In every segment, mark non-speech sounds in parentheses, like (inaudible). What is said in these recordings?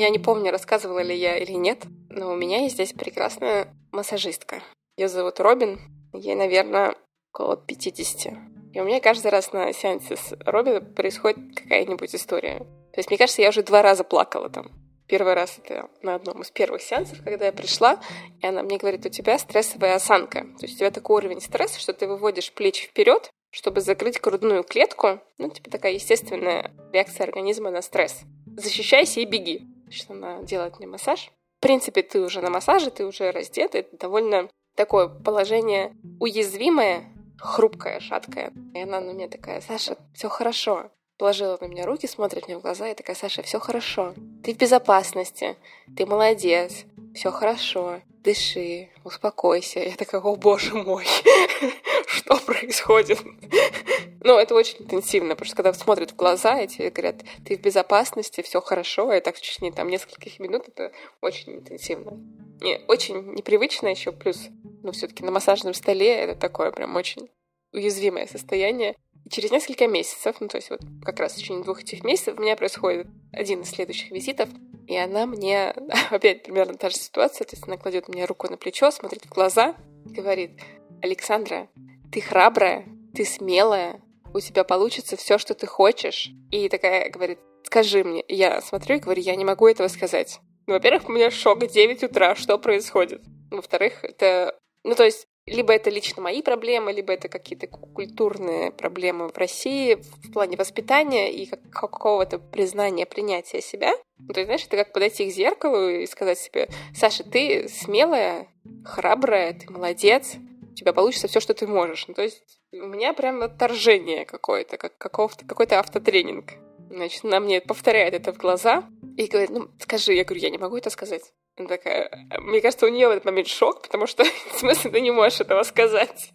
Я не помню, рассказывала ли я или нет, но у меня есть здесь прекрасная массажистка. Ее зовут Робин. Ей, наверное, около 50. И у меня каждый раз на сеансе с Робин происходит какая-нибудь история. То есть, мне кажется, я уже два раза плакала там. Первый раз это на одном из первых сеансов, когда я пришла, и она мне говорит, у тебя стрессовая осанка. То есть у тебя такой уровень стресса, что ты выводишь плечи вперед, чтобы закрыть грудную клетку. Ну, типа такая естественная реакция организма на стресс. Защищайся и беги. Значит, она делает мне массаж. В принципе, ты уже на массаже, ты уже раздета. Это довольно такое положение уязвимое, хрупкое, шаткое. И она на меня такая, Саша, все хорошо. Положила на меня руки, смотрит мне в глаза и такая, Саша, все хорошо. Ты в безопасности, ты молодец, все хорошо, дыши, успокойся. Я такая, о боже мой, (laughs) что происходит? Ну, это очень интенсивно, потому что когда смотрят в глаза, и тебе говорят, ты в безопасности, все хорошо, и так в течение там нескольких минут это очень интенсивно. И очень непривычно еще, плюс, ну, все-таки на массажном столе это такое прям очень уязвимое состояние. Через несколько месяцев, ну, то есть вот как раз в течение двух этих месяцев у меня происходит один из следующих визитов, и она мне, (laughs) опять примерно та же ситуация, то есть она кладет мне руку на плечо, смотрит в глаза, говорит, Александра, ты храбрая, ты смелая, у тебя получится все, что ты хочешь. И такая говорит, скажи мне. Я смотрю и говорю, я не могу этого сказать. Ну, во-первых, у меня шок 9 утра, что происходит? Во-вторых, это... Ну, то есть, либо это лично мои проблемы, либо это какие-то культурные проблемы в России в плане воспитания и как, какого-то признания, принятия себя. Ну, то есть, знаешь, это как подойти к зеркалу и сказать себе, Саша, ты смелая, храбрая, ты молодец, у тебя получится все, что ты можешь. Ну, то есть у меня прям отторжение какое-то, как какой-то автотренинг. Значит, она мне повторяет это в глаза и говорит, ну, скажи. Я говорю, я не могу это сказать. Она такая, мне кажется, у нее в этот момент шок, потому что, (laughs) в смысле, ты не можешь этого сказать.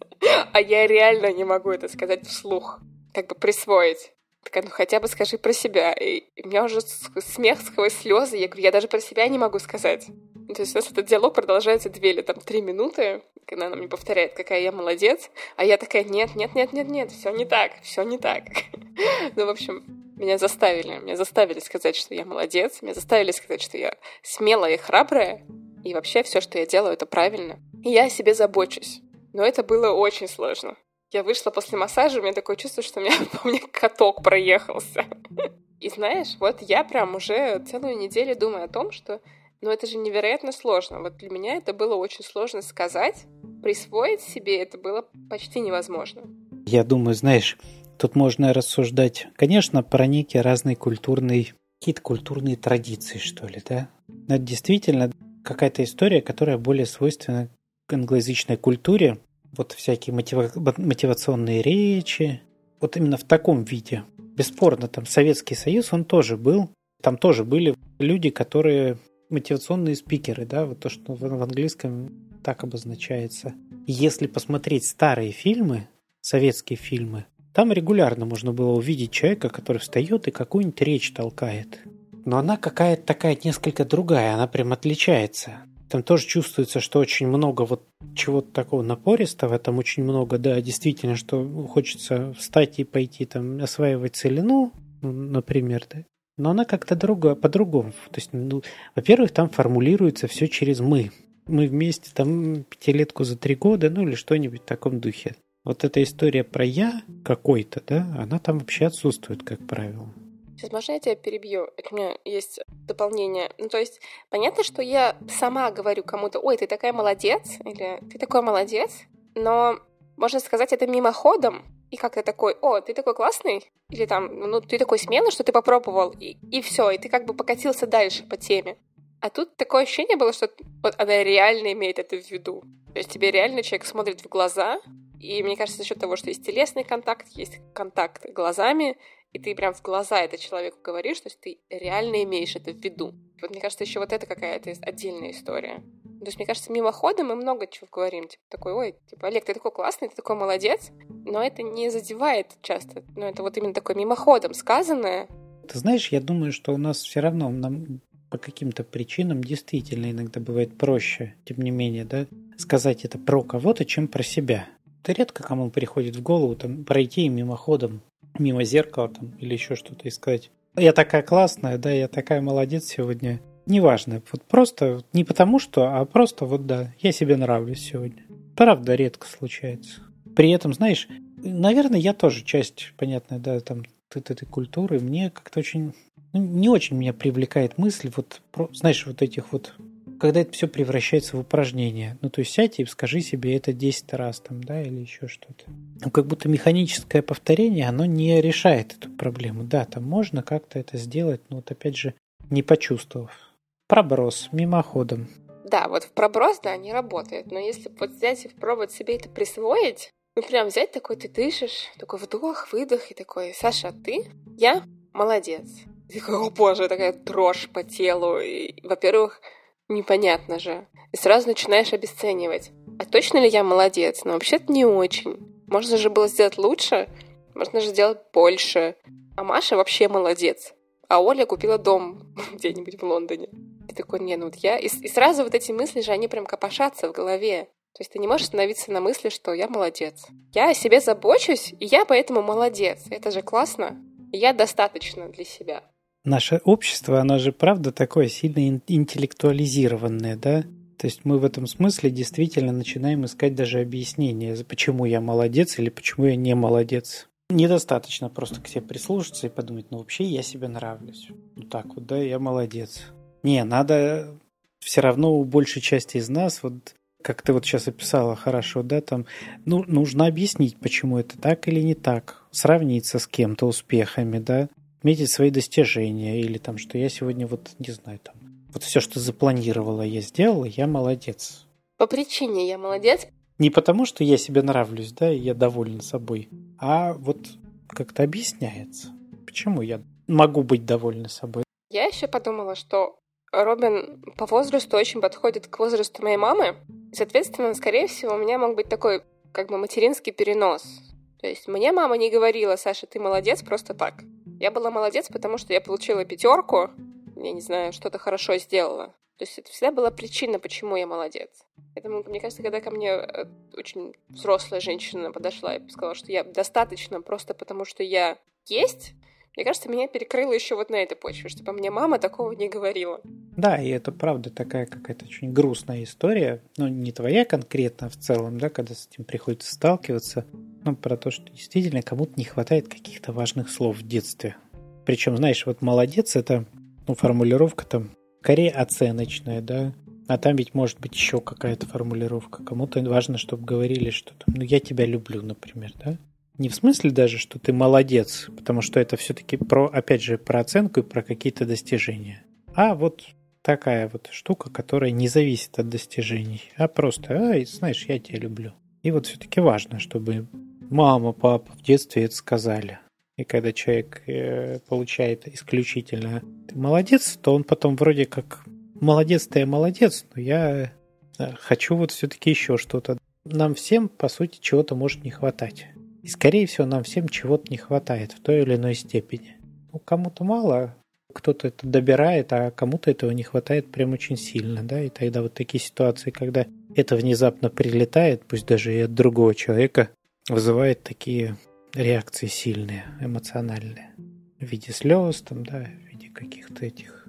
А я реально не могу это сказать вслух, как бы присвоить. Такая, ну хотя бы скажи про себя. И у меня уже смех сквозь слезы. Я говорю, я даже про себя не могу сказать. То есть у нас этот диалог продолжается две или там три минуты, когда она мне повторяет, какая я молодец, а я такая, нет, нет, нет, нет, нет, все не так, все не так. (laughs) Ну, в общем, меня заставили, меня заставили сказать, что я молодец, меня заставили сказать, что я смелая и храбрая, и вообще все, что я делаю, это правильно. И я о себе забочусь. Но это было очень сложно. Я вышла после массажа, у меня такое чувство, что у меня, (laughs) у меня каток проехался. (laughs) И знаешь, вот я прям уже целую неделю думаю о том, что ну это же невероятно сложно. Вот для меня это было очень сложно сказать, присвоить себе это было почти невозможно. Я думаю, знаешь, тут можно рассуждать, конечно, про некие разные культурные, какие-то культурные традиции, что ли, да? Но это действительно какая-то история, которая более свойственна англоязычной культуре, вот всякие мотива- мотивационные речи, вот именно в таком виде. Бесспорно, там Советский Союз, он тоже был, там тоже были люди, которые мотивационные спикеры, да, вот то, что в английском так обозначается. Если посмотреть старые фильмы, советские фильмы, там регулярно можно было увидеть человека, который встает и какую-нибудь речь толкает. Но она какая-то такая несколько другая, она прям отличается. Там тоже чувствуется, что очень много вот чего-то такого напористого, там очень много, да, действительно, что хочется встать и пойти там осваивать целину, ну, например, да. Но она как-то друго, по-другому. То есть, ну, во-первых, там формулируется все через «мы». Мы вместе там пятилетку за три года, ну или что-нибудь в таком духе. Вот эта история про «я» какой-то, да, она там вообще отсутствует, как правило. Сейчас можно я тебя перебью? У меня есть дополнение. Ну, то есть, понятно, что я сама говорю кому-то, ой, ты такая молодец, или ты такой молодец, но можно сказать это мимоходом, и как ты такой, о, ты такой классный, или там, ну, ты такой смелый, что ты попробовал, и, и все, и ты как бы покатился дальше по теме. А тут такое ощущение было, что вот она реально имеет это в виду. То есть тебе реально человек смотрит в глаза, и мне кажется, за счет того, что есть телесный контакт, есть контакт глазами, и ты прям в глаза это человеку говоришь, то есть ты реально имеешь это в виду. Вот мне кажется, еще вот это какая-то отдельная история. То есть, мне кажется, мимоходом мы много чего говорим. Типа такой, ой, типа, Олег, ты такой классный, ты такой молодец. Но это не задевает часто. Но это вот именно такое мимоходом сказанное. Ты знаешь, я думаю, что у нас все равно нам по каким-то причинам действительно иногда бывает проще, тем не менее, да, сказать это про кого-то, чем про себя. Это редко кому приходит в голову там, пройти мимоходом, мимо зеркала там, или еще что-то и сказать «Я такая классная, да, я такая молодец сегодня». Неважно, вот просто не потому что, а просто вот да, я себе нравлюсь сегодня. Правда, редко случается. При этом, знаешь, наверное, я тоже часть, понятно, да, там, этой культуры. Мне как-то очень, ну, не очень меня привлекает мысль, вот, знаешь, вот этих вот когда это все превращается в упражнение. Ну, то есть сядь и скажи себе это 10 раз там, да, или еще что-то. Ну, как будто механическое повторение, оно не решает эту проблему. Да, там можно как-то это сделать, но вот опять же, не почувствовав. Проброс, мимоходом. Да, вот в проброс, да, не работает. Но если вот взять и попробовать себе это присвоить, ну прям взять такой, ты дышишь, такой вдох, выдох, и такой, Саша, ты? Я? Молодец. И такой, о боже, такая дрожь по телу. И, во-первых, Непонятно же. И сразу начинаешь обесценивать. А точно ли я молодец? Ну, вообще-то не очень. Можно же было сделать лучше, можно же сделать больше. А Маша вообще молодец. А Оля купила дом (laughs) где-нибудь в Лондоне. И такой, не, ну вот я... И, и сразу вот эти мысли же, они прям копошатся в голове. То есть ты не можешь остановиться на мысли, что я молодец. Я о себе забочусь, и я поэтому молодец. Это же классно. Я достаточно для себя наше общество, оно же правда такое сильно интеллектуализированное, да? То есть мы в этом смысле действительно начинаем искать даже объяснение, почему я молодец или почему я не молодец. Недостаточно просто к себе прислушаться и подумать, ну вообще я себе нравлюсь. Вот так вот, да, я молодец. Не, надо все равно у большей части из нас, вот как ты вот сейчас описала хорошо, да, там ну, нужно объяснить, почему это так или не так, сравниться с кем-то успехами, да, отметить свои достижения или там, что я сегодня вот, не знаю, там, вот все, что запланировала, я сделала, я молодец. По причине я молодец? Не потому, что я себе нравлюсь, да, и я доволен собой, а вот как-то объясняется, почему я могу быть довольна собой. Я еще подумала, что Робин по возрасту очень подходит к возрасту моей мамы. Соответственно, скорее всего, у меня мог быть такой как бы материнский перенос. То есть мне мама не говорила, Саша, ты молодец просто так. Я была молодец, потому что я получила пятерку, я не знаю, что-то хорошо сделала. То есть это всегда была причина, почему я молодец. Поэтому, мне кажется, когда ко мне э, очень взрослая женщина подошла и сказала, что я достаточно просто потому, что я есть, мне кажется, меня перекрыло еще вот на этой почве, чтобы мне мама такого не говорила. Да, и это правда такая какая-то очень грустная история. Ну, не твоя конкретно в целом, да, когда с этим приходится сталкиваться, ну, про то, что действительно кому-то не хватает каких-то важных слов в детстве. Причем, знаешь, вот молодец, это ну, формулировка там скорее оценочная, да, а там ведь может быть еще какая-то формулировка. Кому-то важно, чтобы говорили, что там, ну, я тебя люблю, например, да. Не в смысле даже, что ты молодец, потому что это все-таки про, опять же, про оценку и про какие-то достижения. А вот такая вот штука, которая не зависит от достижений, а просто, ай, знаешь, я тебя люблю. И вот все-таки важно, чтобы мама, папа в детстве это сказали. И когда человек э, получает исключительно «ты молодец», то он потом вроде как «молодец, ты молодец», но я э, хочу вот все-таки еще что-то. Нам всем, по сути, чего-то может не хватать. И, скорее всего, нам всем чего-то не хватает в той или иной степени. Ну, кому-то мало, кто-то это добирает, а кому-то этого не хватает прям очень сильно, да, и тогда вот такие ситуации, когда это внезапно прилетает, пусть даже и от другого человека, вызывает такие реакции сильные, эмоциональные. В виде слез, там, да, в виде каких-то этих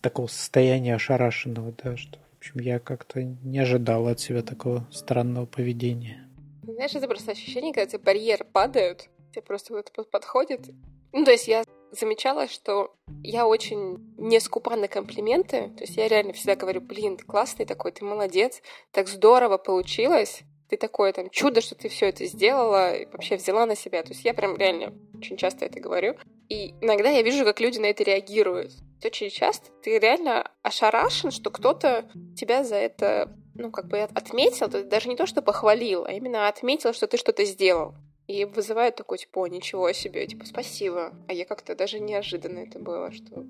такого состояния ошарашенного, да, что, в общем, я как-то не ожидал от себя такого странного поведения. Знаешь, это просто ощущение, когда тебе барьеры падают, тебе просто вот подходит. Ну, то есть я замечала, что я очень не скупа на комплименты. То есть я реально всегда говорю, блин, ты классный такой, ты молодец, так здорово получилось ты такое там чудо, что ты все это сделала, и вообще взяла на себя. То есть я прям реально очень часто это говорю. И иногда я вижу, как люди на это реагируют. Очень часто ты реально ошарашен, что кто-то тебя за это, ну, как бы отметил, даже не то, что похвалил, а именно отметил, что ты что-то сделал. И вызывает такой, типа, о, ничего себе, типа, спасибо. А я как-то даже неожиданно это было, что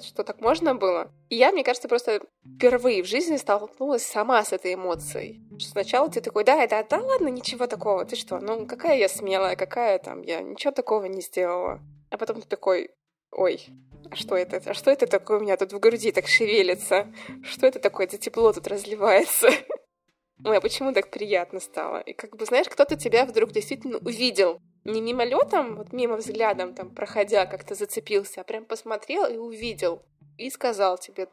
типа, что так можно было? И я, мне кажется, просто впервые в жизни столкнулась сама с этой эмоцией. Что сначала ты такой, да, это, да ладно, ничего такого, ты что, ну какая я смелая, какая там, я ничего такого не сделала. А потом ты такой, ой, а что это? А что это такое у меня тут в груди так шевелится? Что это такое? Это тепло тут разливается. (laughs) ой, а почему так приятно стало? И как бы, знаешь, кто-то тебя вдруг действительно увидел. Не мимолетом, вот мимо взглядом, там, проходя, как-то зацепился, а прям посмотрел и увидел. И сказал тебе,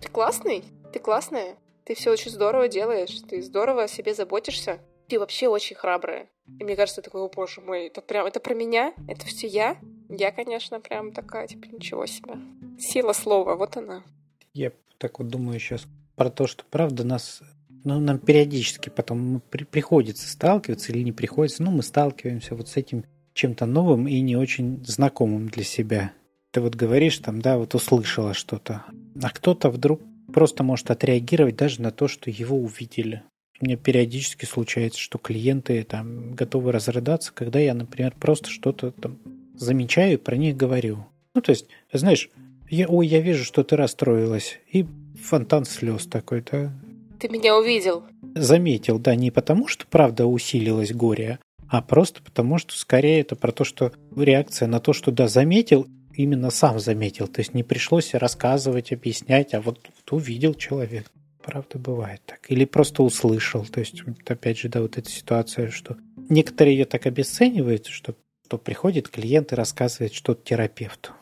ты классный, ты классная, ты все очень здорово делаешь, ты здорово о себе заботишься, ты вообще очень храбрая. И мне кажется, такой, о боже мой, это прям, это про меня, это все я. Я, конечно, прям такая, типа, ничего себе. Сила слова, вот она. Я так вот думаю сейчас про то, что правда нас ну, нам периодически потом при, приходится сталкиваться или не приходится, ну, мы сталкиваемся вот с этим чем-то новым и не очень знакомым для себя. Ты вот говоришь там, да, вот услышала что-то, а кто-то вдруг просто может отреагировать даже на то, что его увидели. Меня периодически случается, что клиенты там готовы разрыдаться, когда я, например, просто что-то там замечаю и про них говорю. Ну, то есть, знаешь, я, ой, я вижу, что ты расстроилась. И фонтан слез такой, да. Ты меня увидел. Заметил, да, не потому, что правда усилилось горе, а просто потому, что скорее это про то, что реакция на то, что да, заметил, именно сам заметил. То есть не пришлось рассказывать, объяснять, а вот, вот увидел человек. Правда, бывает так. Или просто услышал. То есть, опять же, да, вот эта ситуация, что некоторые ее так обесценивают, что, что приходит клиент и рассказывает что-то терапевту.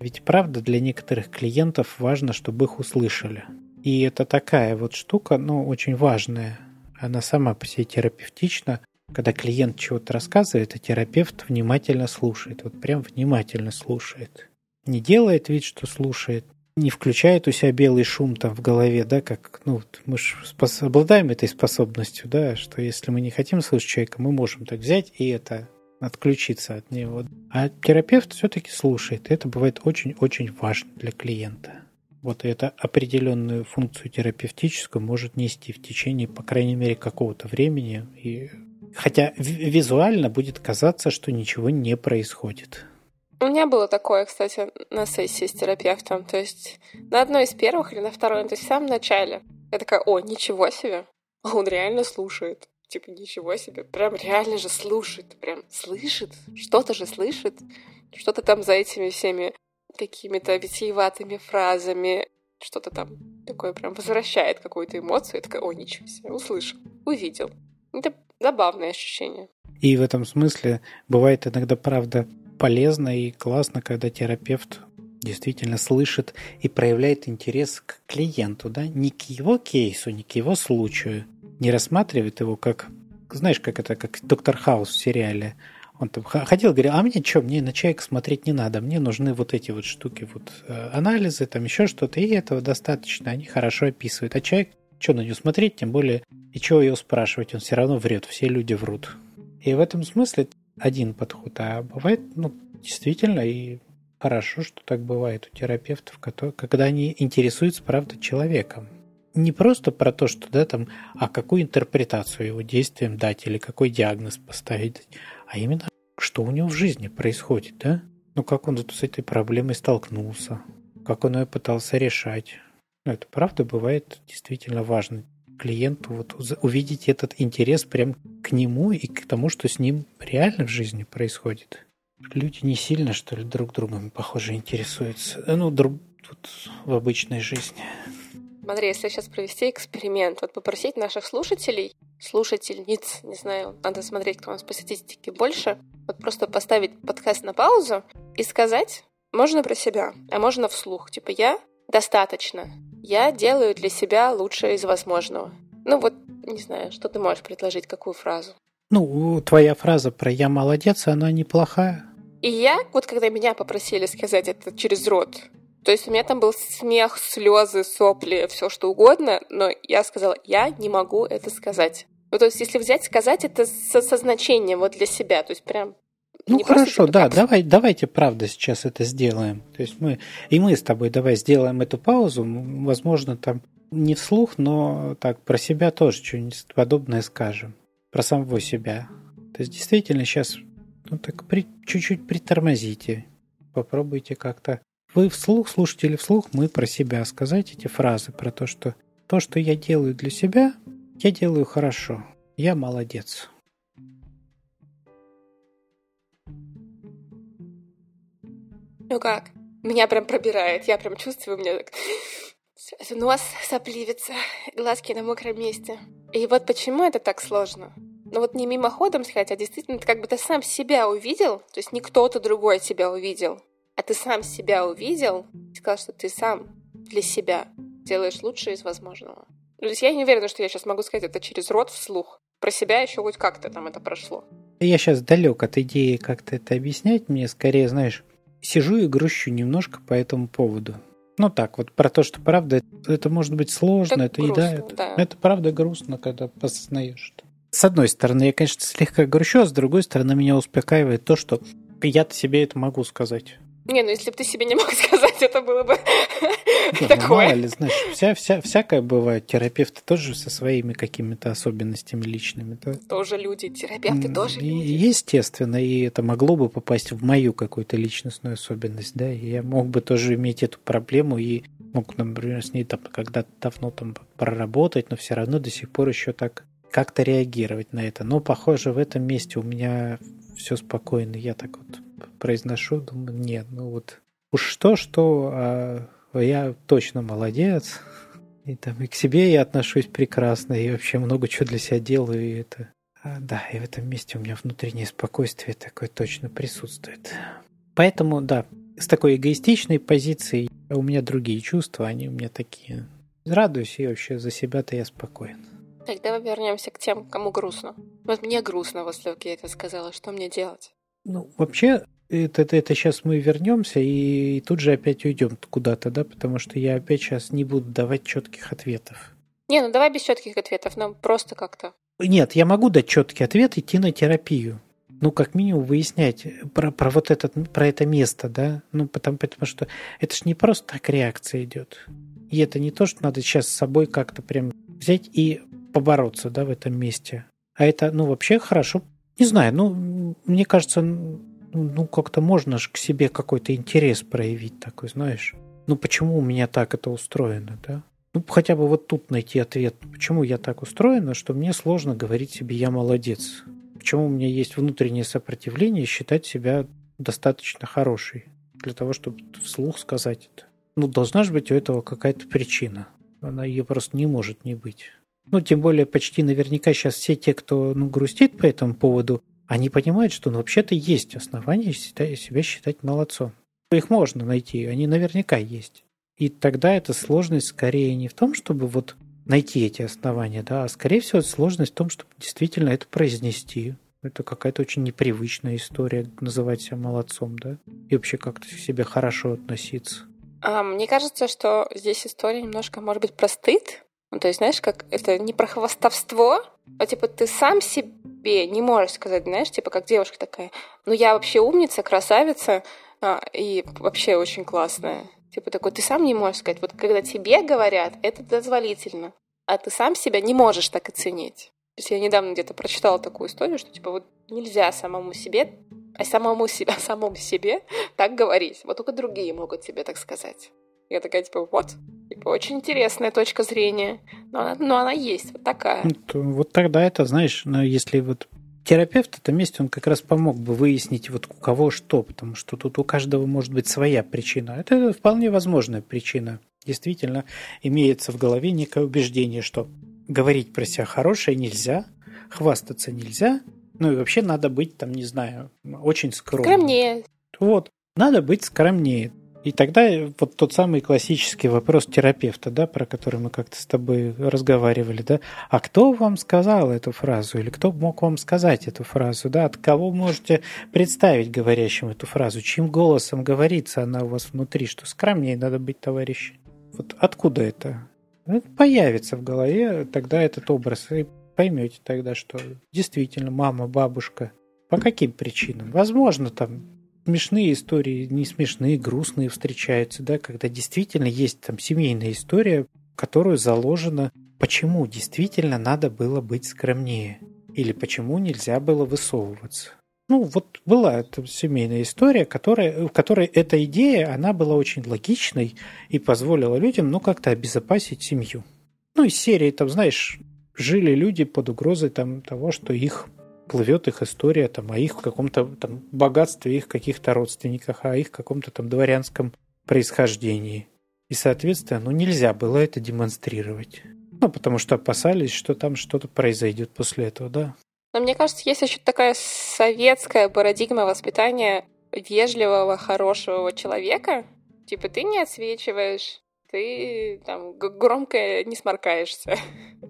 Ведь правда для некоторых клиентов важно, чтобы их услышали. И это такая вот штука, ну, очень важная. Она сама по себе терапевтична. Когда клиент чего-то рассказывает, а терапевт внимательно слушает. Вот прям внимательно слушает. Не делает вид, что слушает, не включает у себя белый шум там в голове, да, как, ну, мы же спос- обладаем этой способностью, да, что если мы не хотим слышать человека, мы можем так взять и это отключиться от него. А терапевт все-таки слушает. И это бывает очень-очень важно для клиента. Вот это определенную функцию терапевтическую может нести в течение, по крайней мере, какого-то времени. И... Хотя визуально будет казаться, что ничего не происходит. У меня было такое, кстати, на сессии с терапевтом. То есть на одной из первых или на второй, то есть в самом начале. Я такая, о, ничего себе. Он реально слушает. Типа, ничего себе. Прям реально же слушает. Прям слышит. Что-то же слышит. Что-то там за этими всеми какими-то витиеватыми фразами. Что-то там такое прям возвращает какую-то эмоцию. Я такая, о, ничего себе. Услышал. Увидел. Это забавное ощущение. И в этом смысле бывает иногда, правда, полезно и классно, когда терапевт действительно слышит и проявляет интерес к клиенту, да, не к его кейсу, не к его случаю, не рассматривает его как, знаешь, как это, как доктор Хаус в сериале. Он там ходил, говорил, а мне что, мне на человека смотреть не надо, мне нужны вот эти вот штуки, вот э, анализы, там еще что-то, и этого достаточно, они хорошо описывают. А человек, что на него смотреть, тем более, и чего его спрашивать, он все равно врет, все люди врут. И в этом смысле один подход, а бывает, ну, действительно, и хорошо, что так бывает у терапевтов, которые, когда они интересуются, правда, человеком. Не просто про то, что, да, там, а какую интерпретацию его действиям дать или какой диагноз поставить, а именно, что у него в жизни происходит, да? Ну, как он с этой проблемой столкнулся, как он ее пытался решать. Ну, это правда бывает действительно важно клиенту вот увидеть этот интерес прям к нему и к тому, что с ним реально в жизни происходит. Люди не сильно, что ли, друг другом, похоже, интересуются. Ну, друг, тут в обычной жизни. Смотри, если сейчас провести эксперимент, вот попросить наших слушателей, слушательниц, не знаю, надо смотреть, кто у нас по статистике больше, вот просто поставить подкаст на паузу и сказать, можно про себя, а можно вслух, типа я достаточно, я делаю для себя лучшее из возможного. Ну вот, не знаю, что ты можешь предложить, какую фразу? Ну, твоя фраза про «я молодец», она неплохая. И я, вот когда меня попросили сказать это через рот, то есть у меня там был смех, слезы, сопли, все что угодно, но я сказала, я не могу это сказать. Ну, то есть, если взять, сказать это со, со значением вот для себя, то есть прям ну не хорошо, да, давай, давайте правда сейчас это сделаем. То есть мы и мы с тобой давай сделаем эту паузу, возможно там не вслух, но так про себя тоже что-нибудь подобное скажем, про самого себя. То есть действительно сейчас ну так при, чуть-чуть притормозите, попробуйте как-то. Вы вслух, слушатели вслух, мы про себя сказать эти фразы про то, что то, что я делаю для себя, я делаю хорошо. Я молодец. Ну как? Меня прям пробирает. Я прям чувствую, у меня так (laughs) Нос сопливится, глазки на мокром месте. И вот почему это так сложно? Ну вот не мимоходом сказать, а действительно, как бы ты сам себя увидел, то есть не кто-то другой тебя увидел, а ты сам себя увидел и сказал, что ты сам для себя делаешь лучшее из возможного. То есть я не уверена, что я сейчас могу сказать это через рот вслух. Про себя еще хоть как-то там это прошло. Я сейчас далек от идеи как-то это объяснять. Мне скорее, знаешь, сижу и грущу немножко по этому поводу. Ну так, вот про то, что правда, это может быть сложно, это, это грустно, и да, это, да, это правда грустно, когда осознаешь что. С одной стороны, я, конечно, слегка грущу, а с другой стороны, меня успокаивает то, что я-то себе это могу сказать. Не, ну если бы ты себе не мог (laughs) сказать, это было бы ну, такое. Мало ли, знаешь, вся, вся, всякое бывает. Терапевты тоже со своими какими-то особенностями личными. Да? Тоже люди, терапевты тоже люди. Естественно, и это могло бы попасть в мою какую-то личностную особенность, да, и я мог бы тоже иметь эту проблему и мог, например, с ней там когда-то давно там проработать, но все равно до сих пор еще так как-то реагировать на это. Но, похоже, в этом месте у меня все спокойно. Я так вот произношу, думаю, нет, ну вот уж что-что, а я точно молодец. И там и к себе я отношусь прекрасно, и вообще много чего для себя делаю, и это... А, да, и в этом месте у меня внутреннее спокойствие такое точно присутствует. Поэтому, да, с такой эгоистичной позицией у меня другие чувства, они у меня такие. Радуюсь, и вообще за себя-то я спокоен. Тогда вернемся к тем, кому грустно. Вот мне грустно, вот я это сказала. Что мне делать? Ну, вообще, это, это, это сейчас мы вернемся и, и тут же опять уйдем куда-то, да, потому что я опять сейчас не буду давать четких ответов. Не, ну давай без четких ответов, нам просто как-то. Нет, я могу дать четкий ответ, идти на терапию. Ну, как минимум, выяснять про, про вот этот, про это место, да. Ну, потому, потому что это ж не просто так реакция идет. И это не то, что надо сейчас с собой как-то прям взять и побороться, да, в этом месте. А это, ну, вообще хорошо. Не знаю, ну, мне кажется, ну, как-то можно же к себе какой-то интерес проявить такой, знаешь. Ну, почему у меня так это устроено, да? Ну, хотя бы вот тут найти ответ, почему я так устроена, что мне сложно говорить себе «я молодец». Почему у меня есть внутреннее сопротивление считать себя достаточно хорошей для того, чтобы вслух сказать это. Ну, должна же быть у этого какая-то причина. Она ее просто не может не быть. Ну, тем более, почти наверняка сейчас все те, кто ну, грустит по этому поводу, они понимают, что ну, вообще-то есть основания себя считать молодцом. Их можно найти, они наверняка есть. И тогда эта сложность скорее не в том, чтобы вот найти эти основания, да, а скорее всего сложность в том, чтобы действительно это произнести. Это какая-то очень непривычная история называть себя молодцом, да, и вообще как-то к себе хорошо относиться. А, мне кажется, что здесь история немножко, может быть, про. Ну, то есть, знаешь, как это не про хвастовство, а типа ты сам себе не можешь сказать, знаешь, типа как девушка такая, ну я вообще умница, красавица а, и вообще очень классная. Типа такой, ты сам не можешь сказать. Вот когда тебе говорят, это дозволительно, а ты сам себя не можешь так оценить. То есть я недавно где-то прочитала такую историю, что типа вот нельзя самому себе, а самому себе, самому себе так говорить. Вот только другие могут тебе так сказать. Я такая, типа, вот, очень интересная точка зрения, но она, но она есть, вот такая. Ну, вот тогда это, знаешь, ну, если вот терапевт в этом месте, он как раз помог бы выяснить, вот у кого что, потому что тут у каждого может быть своя причина. Это вполне возможная причина. Действительно, имеется в голове некое убеждение, что говорить про себя хорошее нельзя, хвастаться нельзя, ну и вообще надо быть, там, не знаю, очень скромным. Скромнее. Вот, надо быть скромнее. И тогда вот тот самый классический вопрос терапевта, да, про который мы как-то с тобой разговаривали, да, а кто вам сказал эту фразу или кто мог вам сказать эту фразу, да, от кого можете представить говорящим эту фразу, чьим голосом говорится она у вас внутри, что скромнее надо быть, товарищи. Вот откуда это? Это появится в голове тогда этот образ, и поймете тогда, что действительно мама, бабушка, по каким причинам? Возможно, там смешные истории, не смешные, грустные встречаются, да, когда действительно есть там семейная история, которую заложено, почему действительно надо было быть скромнее, или почему нельзя было высовываться. Ну, вот была эта семейная история, которая, в которой эта идея, она была очень логичной и позволила людям, ну, как-то обезопасить семью. Ну, из серии, там, знаешь, жили люди под угрозой там, того, что их плывет их история там, о их каком-то там, богатстве, их каких-то родственниках, о их каком-то там дворянском происхождении. И, соответственно, ну, нельзя было это демонстрировать. Ну, потому что опасались, что там что-то произойдет после этого, да. Но мне кажется, есть еще такая советская парадигма воспитания вежливого, хорошего человека. Типа ты не отсвечиваешь, ты там громко не сморкаешься,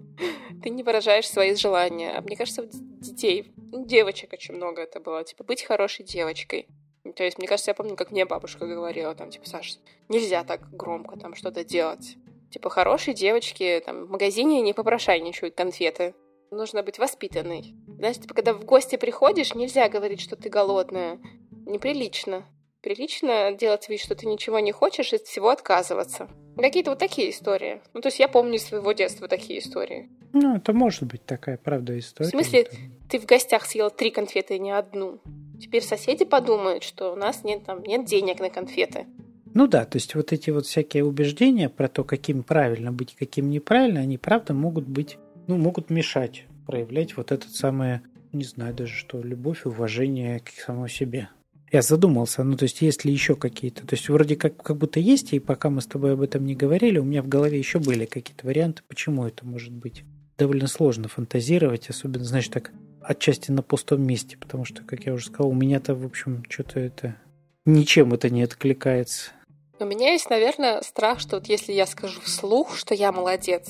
(laughs) ты не выражаешь свои желания. А мне кажется, детей, ну, девочек очень много это было, типа быть хорошей девочкой. То есть, мне кажется, я помню, как мне бабушка говорила, там, типа, Саша, нельзя так громко там что-то делать. Типа, хорошие девочки, там, в магазине не попрошайничают конфеты. Нужно быть воспитанной. Знаешь, типа, когда в гости приходишь, нельзя говорить, что ты голодная. Неприлично. Прилично делать вид, что ты ничего не хочешь, и от всего отказываться. Какие-то вот такие истории. Ну, то есть я помню из своего детства такие истории. Ну, это может быть такая, правда, история. В смысле, ты в гостях съела три конфеты, а не одну? Теперь соседи подумают, что у нас нет, там, нет денег на конфеты. Ну да, то есть вот эти вот всякие убеждения про то, каким правильно быть, каким неправильно, они правда могут быть, ну, могут мешать проявлять вот этот самое, не знаю даже что, любовь, уважение к самому себе. Я задумался, ну то есть есть ли еще какие-то, то есть вроде как, как будто есть, и пока мы с тобой об этом не говорили, у меня в голове еще были какие-то варианты, почему это может быть. Довольно сложно фантазировать, особенно, знаешь, так отчасти на пустом месте, потому что, как я уже сказал, у меня-то, в общем, что-то это... Ничем это не откликается. У меня есть, наверное, страх, что вот если я скажу вслух, что я молодец,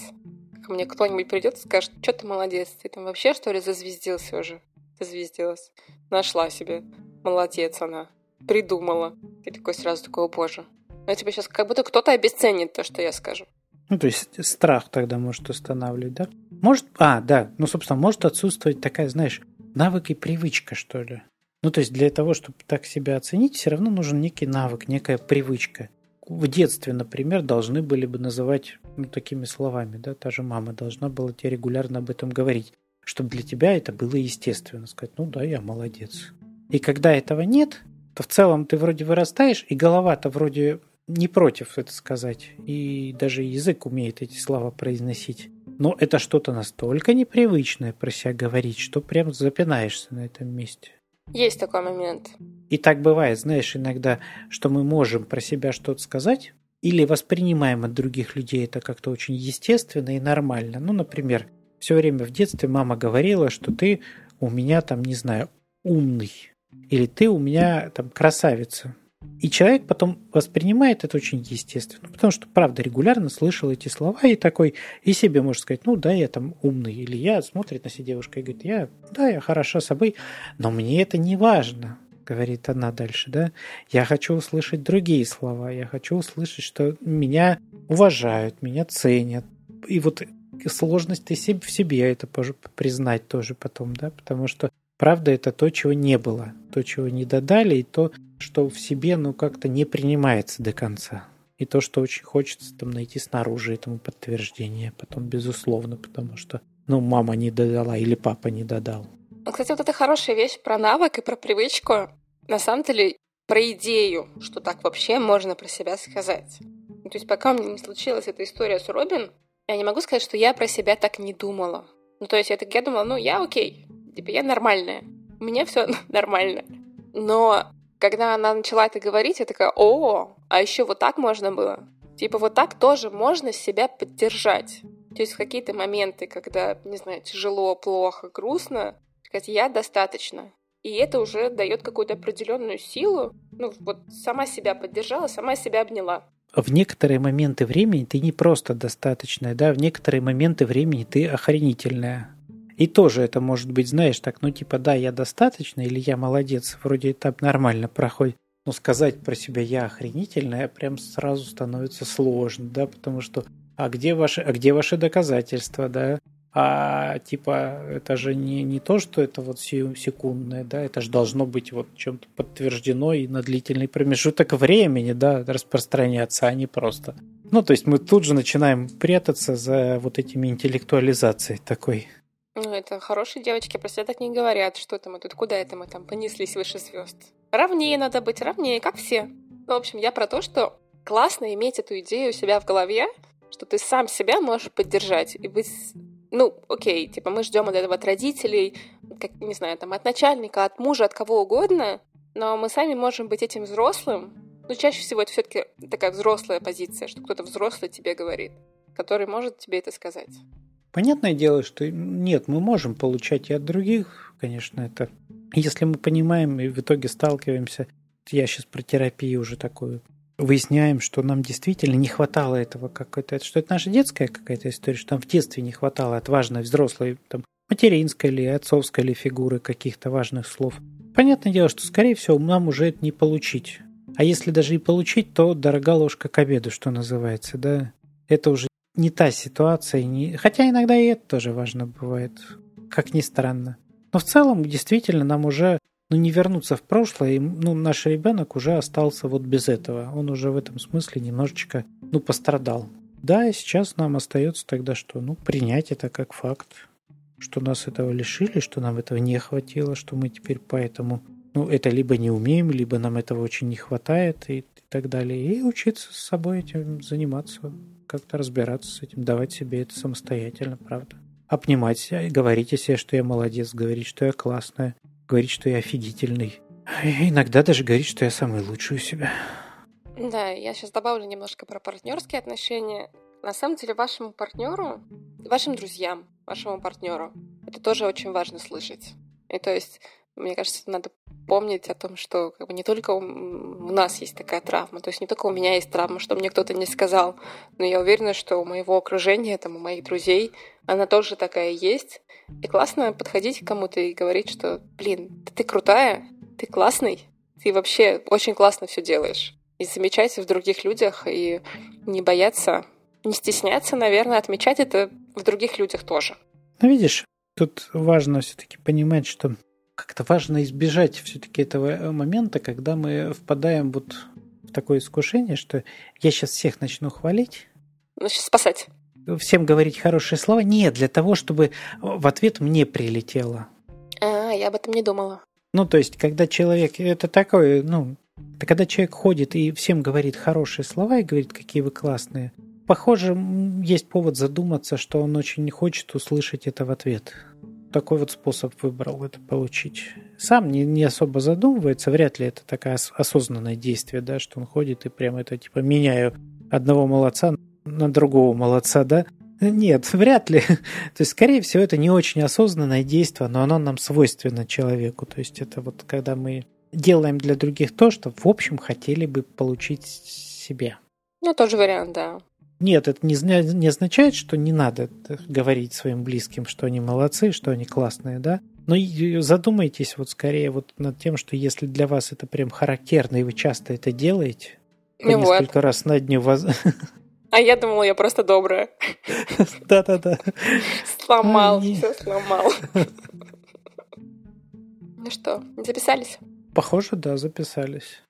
ко мне кто-нибудь придет и скажет, что ты молодец, ты там вообще, что ли, зазвездился уже? Зазвездилась. Нашла себе. Молодец она. Придумала. И такой сразу такой, о боже. Я тебе сейчас как будто кто-то обесценит то, что я скажу. Ну, то есть страх тогда может останавливать, да? Может, а, да, ну, собственно, может отсутствовать такая, знаешь, навык и привычка, что ли. Ну, то есть для того, чтобы так себя оценить, все равно нужен некий навык, некая привычка. В детстве, например, должны были бы называть ну, такими словами, да, та же мама должна была тебе регулярно об этом говорить, чтобы для тебя это было естественно, сказать, ну да, я молодец. И когда этого нет, то в целом ты вроде вырастаешь, и голова-то вроде не против это сказать. И даже язык умеет эти слова произносить. Но это что-то настолько непривычное про себя говорить, что прям запинаешься на этом месте. Есть такой момент. И так бывает, знаешь, иногда, что мы можем про себя что-то сказать, или воспринимаем от других людей это как-то очень естественно и нормально. Ну, например, все время в детстве мама говорила, что ты у меня там, не знаю, умный, или ты у меня там красавица. И человек потом воспринимает это очень естественно, потому что, правда, регулярно слышал эти слова и такой, и себе может сказать, ну да, я там умный, или я смотрит на себя девушка и говорит, я, да, я хороша собой, но мне это не важно, говорит она дальше, да, я хочу услышать другие слова, я хочу услышать, что меня уважают, меня ценят, и вот сложность ты в себе это признать тоже потом, да, потому что правда это то, чего не было, то, чего не додали, и то, что в себе, ну, как-то не принимается до конца. И то, что очень хочется там найти снаружи этому подтверждение, потом, безусловно, потому что, ну, мама не додала или папа не додал. Кстати, вот это хорошая вещь про навык и про привычку. На самом деле, про идею, что так вообще можно про себя сказать. То есть, пока у меня не случилась эта история с Робин, я не могу сказать, что я про себя так не думала. Ну, то есть, я, так, я думала, ну, я окей, типа, я нормальная, у меня все (laughs) нормально. Но когда она начала это говорить, я такая, о, а еще вот так можно было. Типа вот так тоже можно себя поддержать. То есть в какие-то моменты, когда, не знаю, тяжело, плохо, грустно, сказать, я достаточно. И это уже дает какую-то определенную силу. Ну, вот сама себя поддержала, сама себя обняла. В некоторые моменты времени ты не просто достаточная, да, в некоторые моменты времени ты охренительная. И тоже это может быть, знаешь, так, ну типа, да, я достаточно или я молодец, вроде этап нормально проходит. Но сказать про себя я охренительная прям сразу становится сложно, да, потому что а где ваши, а где ваши доказательства, да? А типа это же не, не то, что это вот секундное, да, это же должно быть вот чем-то подтверждено и на длительный промежуток времени, да, распространяться, а не просто. Ну, то есть мы тут же начинаем прятаться за вот этими интеллектуализацией такой. Ну, это хорошие девочки про себя так не говорят. Что это мы тут, куда это мы там понеслись выше звезд? Равнее надо быть, равнее, как все. В общем, я про то, что классно иметь эту идею у себя в голове, что ты сам себя можешь поддержать и быть ну, окей, типа мы ждем от этого от родителей, как, не знаю, там, от начальника, от мужа, от кого угодно, но мы сами можем быть этим взрослым Но чаще всего это все-таки такая взрослая позиция, что кто-то взрослый тебе говорит, который может тебе это сказать. Понятное дело, что нет, мы можем получать и от других, конечно, это. Если мы понимаем и в итоге сталкиваемся, я сейчас про терапию уже такую выясняем, что нам действительно не хватало этого какой-то, что это наша детская какая-то история, что нам в детстве не хватало от важной взрослой, там, материнской или отцовской или фигуры каких-то важных слов. Понятное дело, что, скорее всего, нам уже это не получить. А если даже и получить, то дорога ложка к обеду, что называется, да. Это уже не та ситуация, не... хотя иногда и это тоже важно бывает, как ни странно. Но в целом, действительно, нам уже ну, не вернуться в прошлое, и, ну, наш ребенок уже остался вот без этого. Он уже в этом смысле немножечко, ну, пострадал. Да, и сейчас нам остается тогда что? Ну, принять это как факт, что нас этого лишили, что нам этого не хватило, что мы теперь поэтому, ну, это либо не умеем, либо нам этого очень не хватает и, и так далее. И учиться с собой этим заниматься, как-то разбираться с этим, давать себе это самостоятельно, правда. Обнимать себя и говорить о себе, что я молодец, говорить, что я классная, говорить, что я офигительный. И иногда даже говорить, что я самый лучший у себя. Да, я сейчас добавлю немножко про партнерские отношения. На самом деле, вашему партнеру, вашим друзьям, вашему партнеру, это тоже очень важно слышать. И то есть мне кажется, надо помнить о том, что как бы, не только у, нас есть такая травма, то есть не только у меня есть травма, что мне кто-то не сказал, но я уверена, что у моего окружения, там, у моих друзей, она тоже такая есть. И классно подходить к кому-то и говорить, что, блин, ты крутая, ты классный, ты вообще очень классно все делаешь. И замечать в других людях, и не бояться, не стесняться, наверное, отмечать это в других людях тоже. Ну, видишь, тут важно все-таки понимать, что как-то важно избежать все-таки этого э, момента, когда мы впадаем вот в такое искушение, что я сейчас всех начну хвалить. Значит, спасать. Всем говорить хорошие слова. Нет, для того, чтобы в ответ мне прилетело. А, я об этом не думала. Ну, то есть, когда человек, это такое, ну, это когда человек ходит и всем говорит хорошие слова и говорит, какие вы классные, похоже, есть повод задуматься, что он очень не хочет услышать это в ответ такой вот способ выбрал это получить. Сам не, не особо задумывается, вряд ли это такое осознанное действие, да, что он ходит и прямо это типа меняю одного молодца на другого молодца, да. Нет, (laughs) вряд ли. То есть, скорее всего, это не очень осознанное действие, но оно нам свойственно человеку. То есть, это вот когда мы делаем для других то, что, в общем, хотели бы получить себе. Ну, тоже вариант, да. Нет, это не, не означает, что не надо говорить своим близким, что они молодцы, что они классные, да. Но задумайтесь вот скорее вот над тем, что если для вас это прям характерно, и вы часто это делаете, ну несколько вот. раз на дню вас... А я думала, я просто добрая. (laughs) Да-да-да. Сломал, все сломал. Ну что, записались? Похоже, да, записались.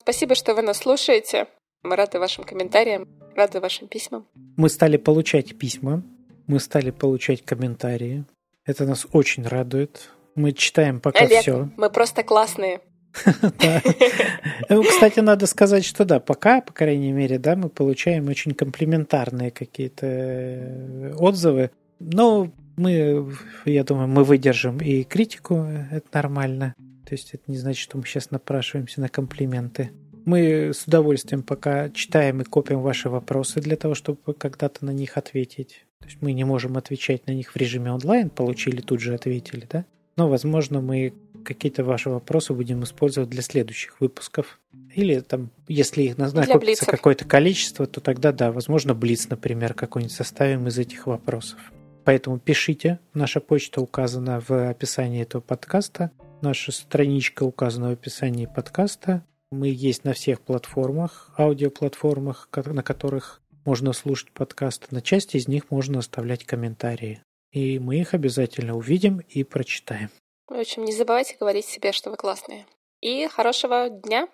Спасибо, что вы нас слушаете. Мы рады вашим комментариям, рады вашим письмам. Мы стали получать письма, мы стали получать комментарии. Это нас очень радует. Мы читаем пока Олег, все. Мы просто классные. (laughs) (laughs) Ну, кстати, надо сказать, что да, пока, по крайней мере, да, мы получаем очень комплиментарные какие-то э, отзывы. Но мы, я думаю, мы выдержим и критику, это нормально. То есть это не значит, что мы сейчас напрашиваемся на комплименты. Мы с удовольствием пока читаем и копим ваши вопросы для того, чтобы когда-то на них ответить. То есть мы не можем отвечать на них в режиме онлайн, получили, тут же ответили, да? Но, возможно, мы какие-то ваши вопросы будем использовать для следующих выпусков. Или там, если их накопится какое-то количество, то тогда, да, возможно, Блиц, например, какой-нибудь составим из этих вопросов. Поэтому пишите. Наша почта указана в описании этого подкаста. Наша страничка указана в описании подкаста. Мы есть на всех платформах, аудиоплатформах, на которых можно слушать подкасты. На части из них можно оставлять комментарии. И мы их обязательно увидим и прочитаем. В общем, не забывайте говорить себе, что вы классные. И хорошего дня!